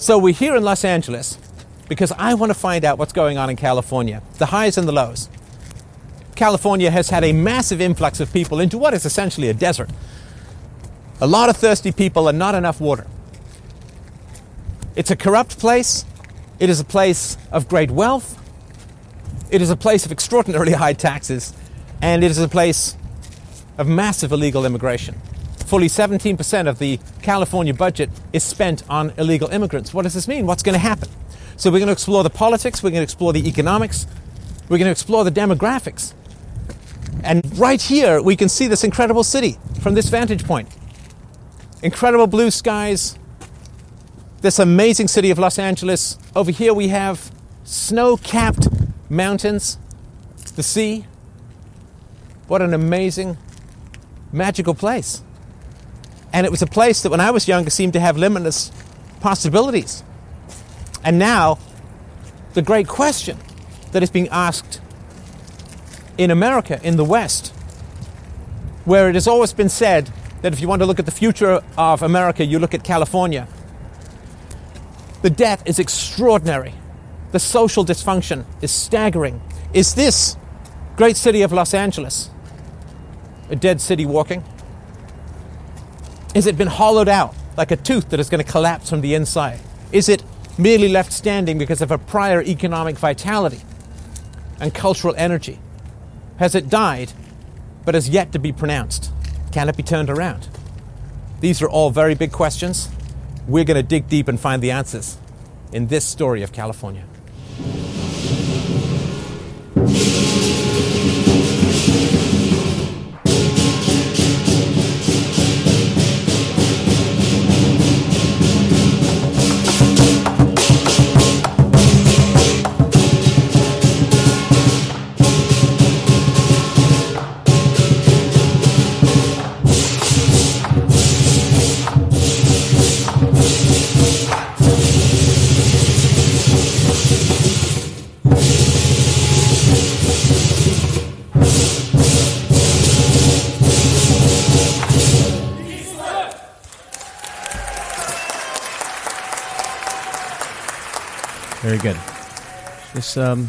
So we're here in Los Angeles because I want to find out what's going on in California, the highs and the lows. California has had a massive influx of people into what is essentially a desert. A lot of thirsty people and not enough water. It's a corrupt place. It is a place of great wealth. It is a place of extraordinarily high taxes. And it is a place of massive illegal immigration. Fully 17% of the California budget is spent on illegal immigrants. What does this mean? What's going to happen? So, we're going to explore the politics, we're going to explore the economics, we're going to explore the demographics. And right here, we can see this incredible city from this vantage point. Incredible blue skies, this amazing city of Los Angeles. Over here, we have snow capped mountains, the sea. What an amazing, magical place. And it was a place that when I was younger seemed to have limitless possibilities. And now, the great question that is being asked in America, in the West, where it has always been said that if you want to look at the future of America, you look at California. The debt is extraordinary. The social dysfunction is staggering. Is this great city of Los Angeles a dead city walking? Has it been hollowed out like a tooth that is going to collapse from the inside? Is it merely left standing because of a prior economic vitality and cultural energy? Has it died but is yet to be pronounced? Can it be turned around? These are all very big questions. We're going to dig deep and find the answers in this story of California. Very good. Let's um,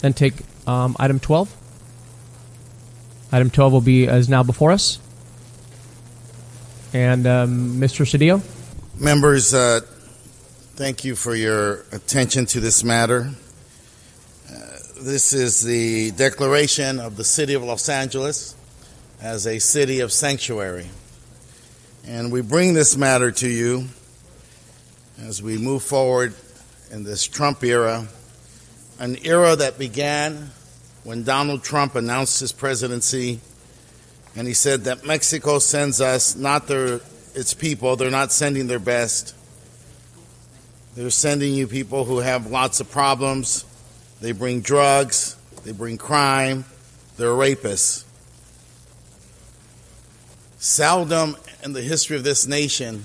then take um, item 12. Item 12 will be as now before us. And um, Mr. Cedillo? Members, uh, thank you for your attention to this matter. Uh, this is the declaration of the City of Los Angeles as a city of sanctuary. And we bring this matter to you as we move forward in this Trump era, an era that began when Donald Trump announced his presidency and he said that Mexico sends us not their its people, they're not sending their best. They're sending you people who have lots of problems. They bring drugs, they bring crime, they're rapists. Seldom in the history of this nation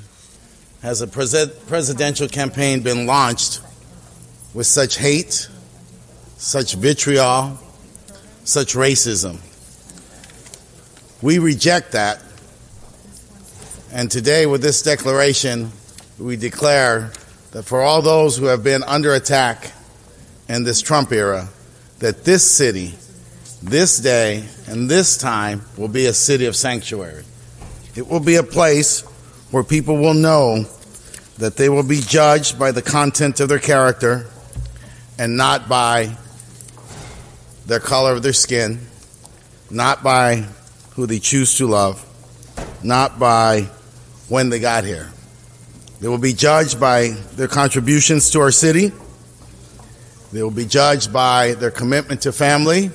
has a presidential campaign been launched with such hate, such vitriol, such racism. We reject that. And today, with this declaration, we declare that for all those who have been under attack in this Trump era, that this city, this day, and this time will be a city of sanctuary. It will be a place where people will know that they will be judged by the content of their character and not by the color of their skin, not by who they choose to love, not by when they got here. They will be judged by their contributions to our city. They will be judged by their commitment to family,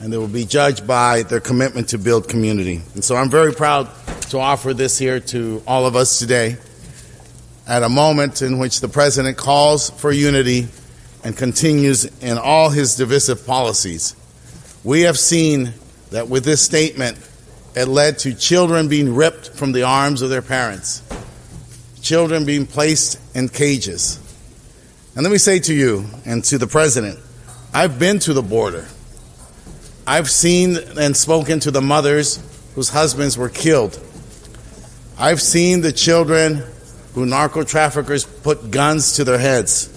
and they will be judged by their commitment to build community. And so I'm very proud to offer this here to all of us today at a moment in which the President calls for unity and continues in all his divisive policies. We have seen that with this statement, it led to children being ripped from the arms of their parents, children being placed in cages. And let me say to you and to the president, I've been to the border. I've seen and spoken to the mothers whose husbands were killed. I've seen the children who narco traffickers put guns to their heads.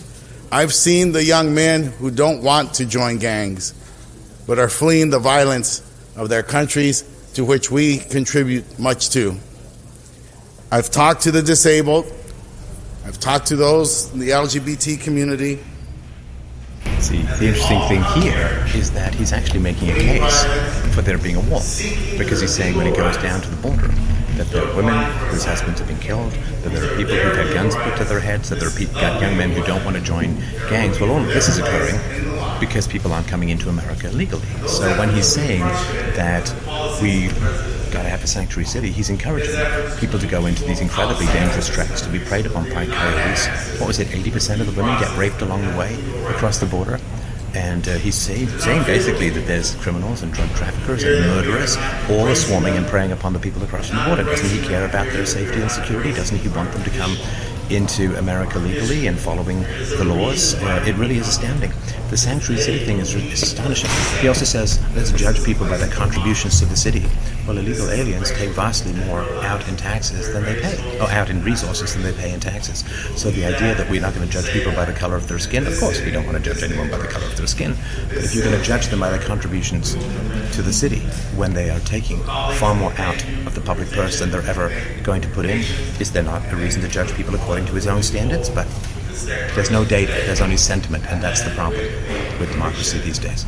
I've seen the young men who don't want to join gangs, but are fleeing the violence of their countries to which we contribute much to. I've talked to the disabled, I've talked to those in the LGBT community. See, the interesting thing here is that he's actually making a case for there being a wall. Because he's saying when he goes down to the border, that there are women whose husbands have been killed, that there are people who've had guns put to their heads, that there are young men who don't want to join gangs. Well, all of this is occurring because people aren't coming into America legally. So when he's saying that we got to have a sanctuary city, he's encouraging people to go into these incredibly dangerous tracks to be preyed upon by coyotes. What was it? 80% of the women get raped along the way across the border. And uh, he's saying, saying basically that there's criminals and drug traffickers and murderers all are swarming and preying upon the people across the border. Doesn't he care about their safety and security? Doesn't he want them to come into America legally and following the laws? Uh, it really is astounding. The sanctuary city thing is, is astonishing. He also says, let's judge people by their contributions to the city. Well, illegal aliens take vastly more out in taxes than they pay, or out in resources than they pay in taxes. So the idea that we're not going to judge people by the color of their skin, of course, we don't want to judge anyone by the color of their skin, but if you're going to judge them by their contributions to the city when they are taking far more out of the public purse than they're ever going to put in, is there not a reason to judge people according to his own standards? But there's no data, there's only sentiment, and that's the problem with democracy these days.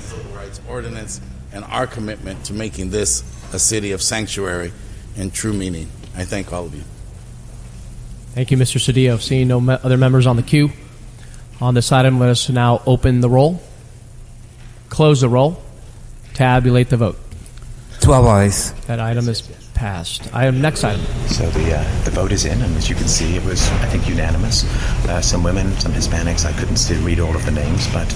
Civil rights ordinance and our commitment to making this a city of sanctuary in true meaning. I thank all of you. Thank you, Mr. Cedillo. Seeing no me- other members on the queue on this item, let us now open the roll, close the roll, tabulate the vote. 12 ayes. That item is passed. Item next item. So the uh, the vote is in, and as you can see, it was I think unanimous. Uh, some women, some Hispanics. I couldn't still read all of the names, but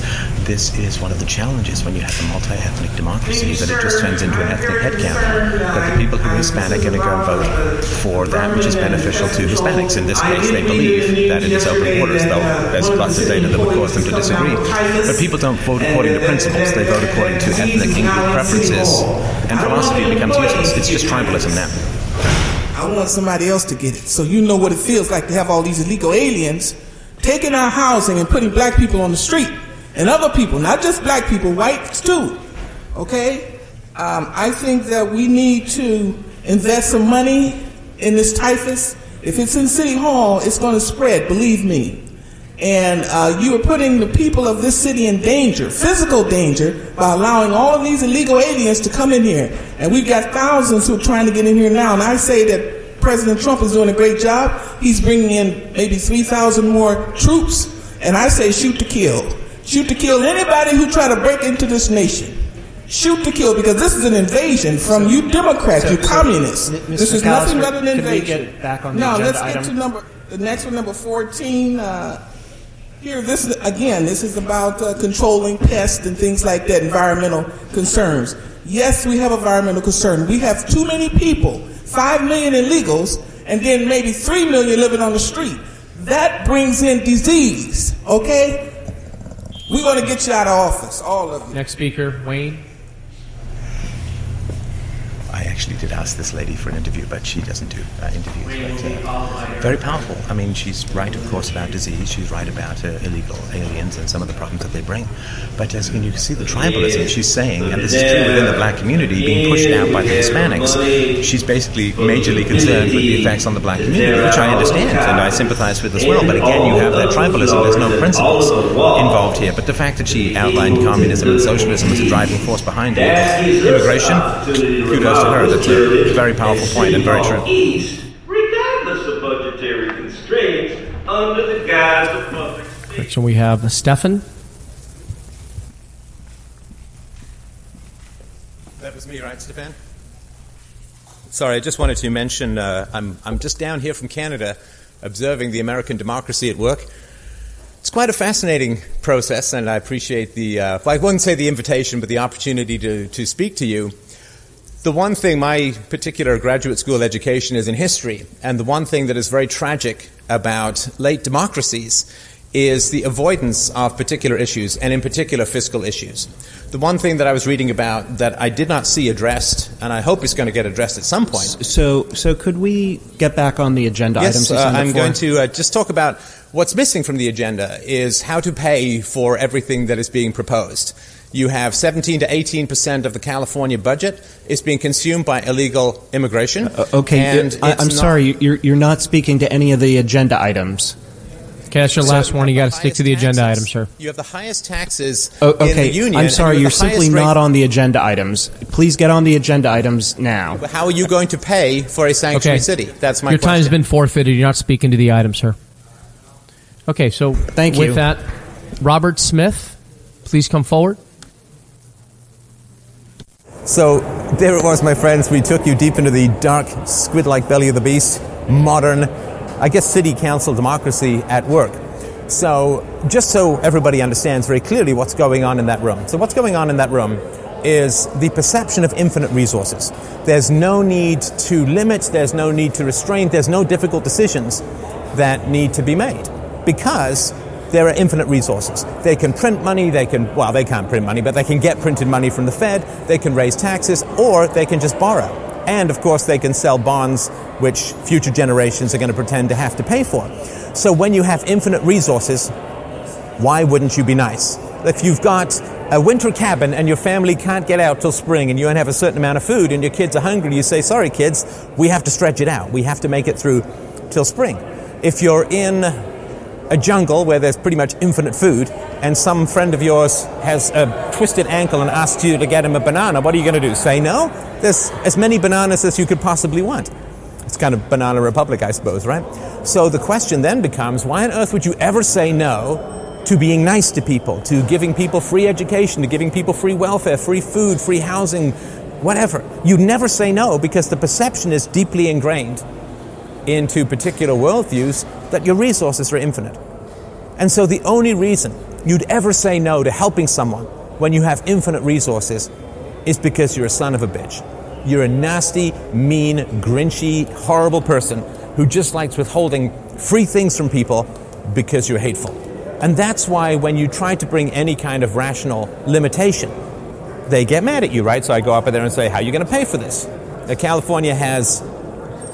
this is one of the challenges when you have a multi-ethnic democracy that it just turns into an ethnic headcount. That the people who are Hispanic are going to go and vote for that which is beneficial to Hispanics. In this case, they believe that it is open borders, though there's lots of data that would cause them to disagree. But people don't vote according to principles; they vote according to ethnic preferences, and philosophy becomes useless. It's just tribalism now. I want somebody else to get it. So you know what it feels like to have all these illegal aliens taking our housing and putting black people on the street. And other people, not just black people, whites too. Okay? Um, I think that we need to invest some money in this typhus. If it's in City Hall, it's going to spread, believe me. And uh, you are putting the people of this city in danger, physical danger, by allowing all of these illegal aliens to come in here. And we've got thousands who are trying to get in here now. And I say that President Trump is doing a great job. He's bringing in maybe 3,000 more troops. And I say shoot to kill. Shoot to kill anybody who try to break into this nation. Shoot to kill because this is an invasion from you Democrats, So- you communists. Mr. This is nothing but an could we invasion. get back on the now agenda let's get item? to number the next one, number 14. Uh, here, this is, again, this is about uh, controlling pests and things like that, environmental concerns. Yes, we have environmental concern. We have too many people, five million illegals, and then maybe three million living on the street. That brings in disease. Okay, we're going to get you out of office, all of you. Next speaker, Wayne. Actually did ask this lady for an interview, but she doesn't do uh, interviews. But, uh, very powerful. I mean, she's right, of course, about disease. She's right about uh, illegal aliens and some of the problems that they bring. But as you can see, the tribalism she's saying, and this is true within the black community, being pushed out by the Hispanics. She's basically majorly concerned with the effects on the black community, which I understand and I sympathize with as well. But again, you have that tribalism. There's no principles involved here. But the fact that she outlined communism and socialism as a driving force behind it, immigration, kudos to her. That's a very powerful point and very true. East, regardless of budgetary constraints, under the guise of public safety. Next one we have Stefan. That was me, right, Stefan? Sorry, I just wanted to mention uh, I'm, I'm just down here from Canada observing the American democracy at work. It's quite a fascinating process, and I appreciate the, uh, well, I wouldn't say the invitation, but the opportunity to, to speak to you. The one thing, my particular graduate school education is in history, and the one thing that is very tragic about late democracies is the avoidance of particular issues, and in particular fiscal issues. The one thing that I was reading about that I did not see addressed, and I hope is going to get addressed at some point. So, so could we get back on the agenda Yes, items? uh, I'm going to uh, just talk about what's missing from the agenda is how to pay for everything that is being proposed. You have 17 to 18 percent of the California budget is being consumed by illegal immigration. Uh, okay, and I, I'm not- sorry, you're, you're not speaking to any of the agenda items. Okay, that's your So last warning. You got to stick to the highest agenda item, taxes- sir. You have the highest taxes Oh, in the okay, union. I'm sorry, you you're simply rate- not on the agenda items. Please get on the agenda items now. How are you going to pay for a sanctuary Okay. city? That's my question. Your question. time's been forfeited. You're not speaking to the item, sir. Okay, so Thank with you. that, Robert Smith, please come forward. So there it was, my friends. We took you deep into the dark, squid like belly of the beast, modern, I guess, city council democracy at work. So, just so everybody understands very clearly what's going on in that room. So, what's going on in that room is the perception of infinite resources. There's no need to limit, there's no need to restrain, there's no difficult decisions that need to be made because there are infinite resources. They can print money, they can, well, they can't print money, but they can get printed money from the Fed, they can raise taxes, or they can just borrow. And of course, they can sell bonds, which future generations are going to pretend to have to pay for. So when you have infinite resources, why wouldn't you be nice? If you've got a winter cabin and your family can't get out till spring and you only have a certain amount of food and your kids are hungry, you say, sorry kids, we have to stretch it out. We have to make it through till spring. If you're in a jungle where there's pretty much infinite food and some friend of yours has a twisted ankle and asks you to get him a banana, what are you going to do? Say no? There's as many bananas as you could possibly want. It's kind of banana republic, I suppose, right? So the question then becomes why on earth would you ever say no to being nice to people, to giving people free education, to giving people free welfare, free food, free housing, whatever? You'd never say no because the perception is deeply ingrained into particular worldviews that your resources are infinite. And so the only reason you'd ever say no to helping someone when you have infinite resources is because you're a son of a bitch. You're a nasty, mean, grinchy, horrible person who just likes withholding free things from people because you're hateful. And that's why when you try to bring any kind of rational limitation, they get mad at you, right? So I go up there and say, How are you going to pay for this? Uh, California has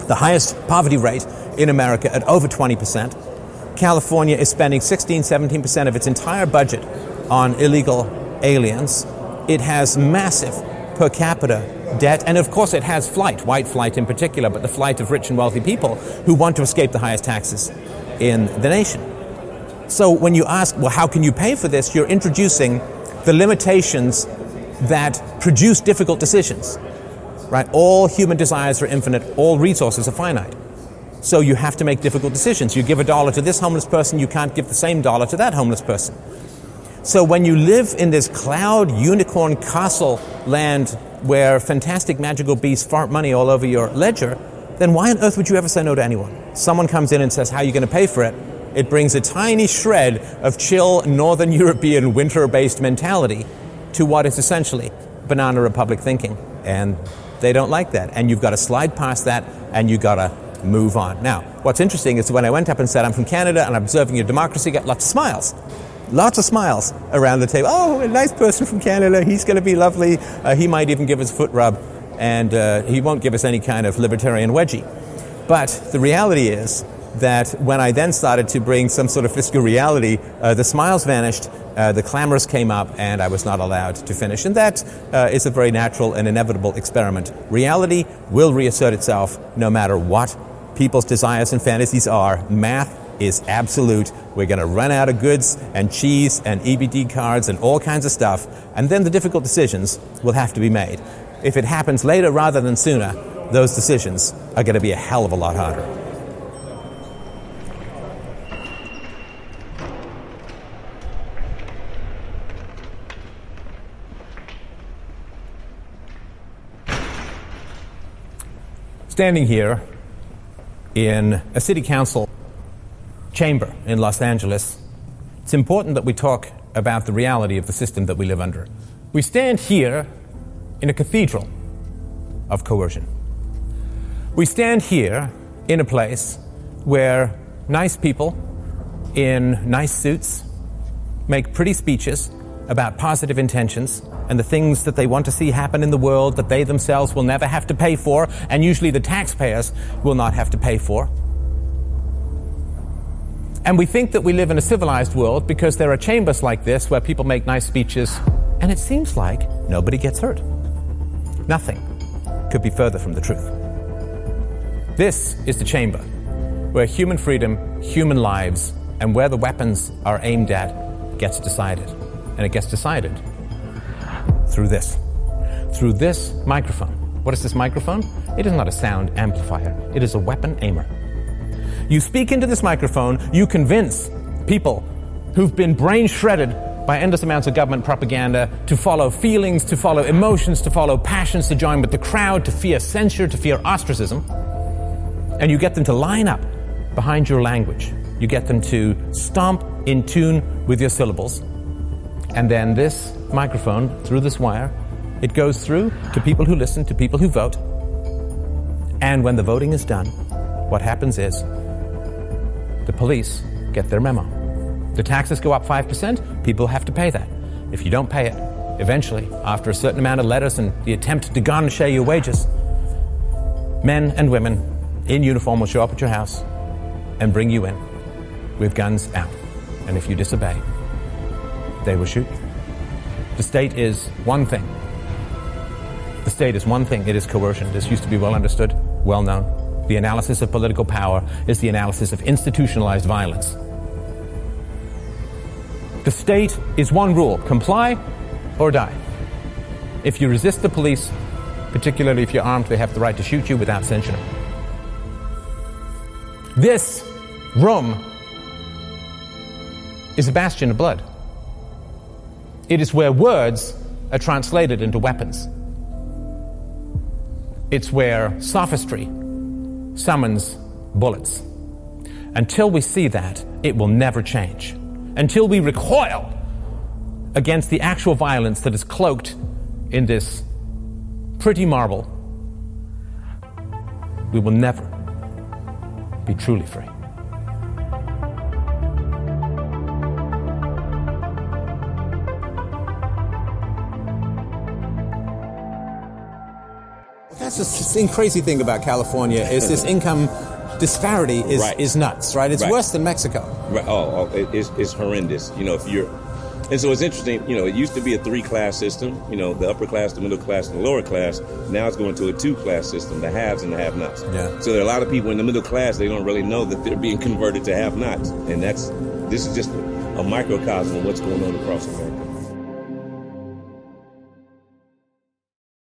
the highest poverty rate in America at over 20%. California is spending 16, 17% of its entire budget on illegal aliens. It has massive per capita debt, and of course, it has flight, white flight in particular, but the flight of rich and wealthy people who want to escape the highest taxes in the nation. So when you ask, well, how can you pay for this? You're introducing the limitations that produce difficult decisions. Right? All human desires are infinite, all resources are finite. So you have to make difficult decisions. You give a dollar to this homeless person, you can't give the same dollar to that homeless person. So when you live in this cloud unicorn castle land where fantastic magical beasts fart money all over your ledger, then why on earth would you ever say no to anyone? Someone comes in and says, How are you going to pay for it? It brings a tiny shred of chill Northern European winter based mentality to what is essentially banana republic thinking. And they don't like that. And you've got to slide past that and you've got to move on. Now, what's interesting is when I went up and said, I'm from Canada and I'm observing your democracy, got lots of smiles. Lots of smiles around the table. Oh, a nice person from Canada. He's going to be lovely. Uh, he might even give us a foot rub, and uh, he won't give us any kind of libertarian wedgie. But the reality is that when I then started to bring some sort of fiscal reality, uh, the smiles vanished, uh, the clamors came up, and I was not allowed to finish. And that uh, is a very natural and inevitable experiment. Reality will reassert itself no matter what people's desires and fantasies are. Math is absolute. We're going to run out of goods and cheese and EBT cards and all kinds of stuff, and then the difficult decisions will have to be made. If it happens later rather than sooner, those decisions are going to be a hell of a lot harder. Standing here in a city council chamber in Los Angeles, it's important that we talk about the reality of the system that we live under. We stand here in a cathedral of coercion. We stand here in a place where nice people in nice suits make pretty speeches about positive intentions and the things that they want to see happen in the world that they themselves will never have to pay for, and usually the taxpayers will not have to pay for. And we think that we live in a civilized world because there are chambers like this where people make nice speeches, and it seems like nobody gets hurt. Nothing could be further from the truth. This is the chamber where human freedom, human lives, and where the weapons are aimed at gets decided. And it gets decided through this. Through this microphone. What is this microphone? It is not a sound amplifier, it is a weapon aimer. You speak into this microphone, you convince people who've been brain shredded by endless amounts of government propaganda to follow feelings, to follow emotions, to follow passions, to join with the crowd, to fear censure, to fear ostracism. And you get them to line up behind your language. You get them to stomp in tune with your syllables. And then this microphone, through this wire, it goes through to people who listen, to people who vote. And when the voting is done, what happens is the police get their memo. The taxes go up 5%, people have to pay that. If you don't pay it, eventually, after a certain amount of letters and the attempt to garnish your wages, men and women in uniform will show up at your house and bring you in with guns out. And if you disobey, they will shoot. The state is one thing. The state is one thing. It is coercion. This used to be well understood, well known. The analysis of political power is the analysis of institutionalized violence. The state is one rule comply or die. If you resist the police, particularly if you're armed, they have the right to shoot you without censure. This room is a bastion of blood. It is where words are translated into weapons. It's where sophistry summons bullets. Until we see that, it will never change. Until we recoil against the actual violence that is cloaked in this pretty marble, we will never be truly free. That's the crazy thing about California is this income disparity is, Right. is nuts, right? It's Right. worse than Mexico. Right. Oh, oh it, it's, it's horrendous. You know, if you're, and so it's interesting. You know, it used to be a three-class system. You know, the upper class, the middle class, and the lower class. Now it's going to a two-class system: the haves and the have-nots. Yeah. So there are a lot of people in the middle class. They don't really know that they're being converted to have-nots, and that's this is just a microcosm of what's going on across America.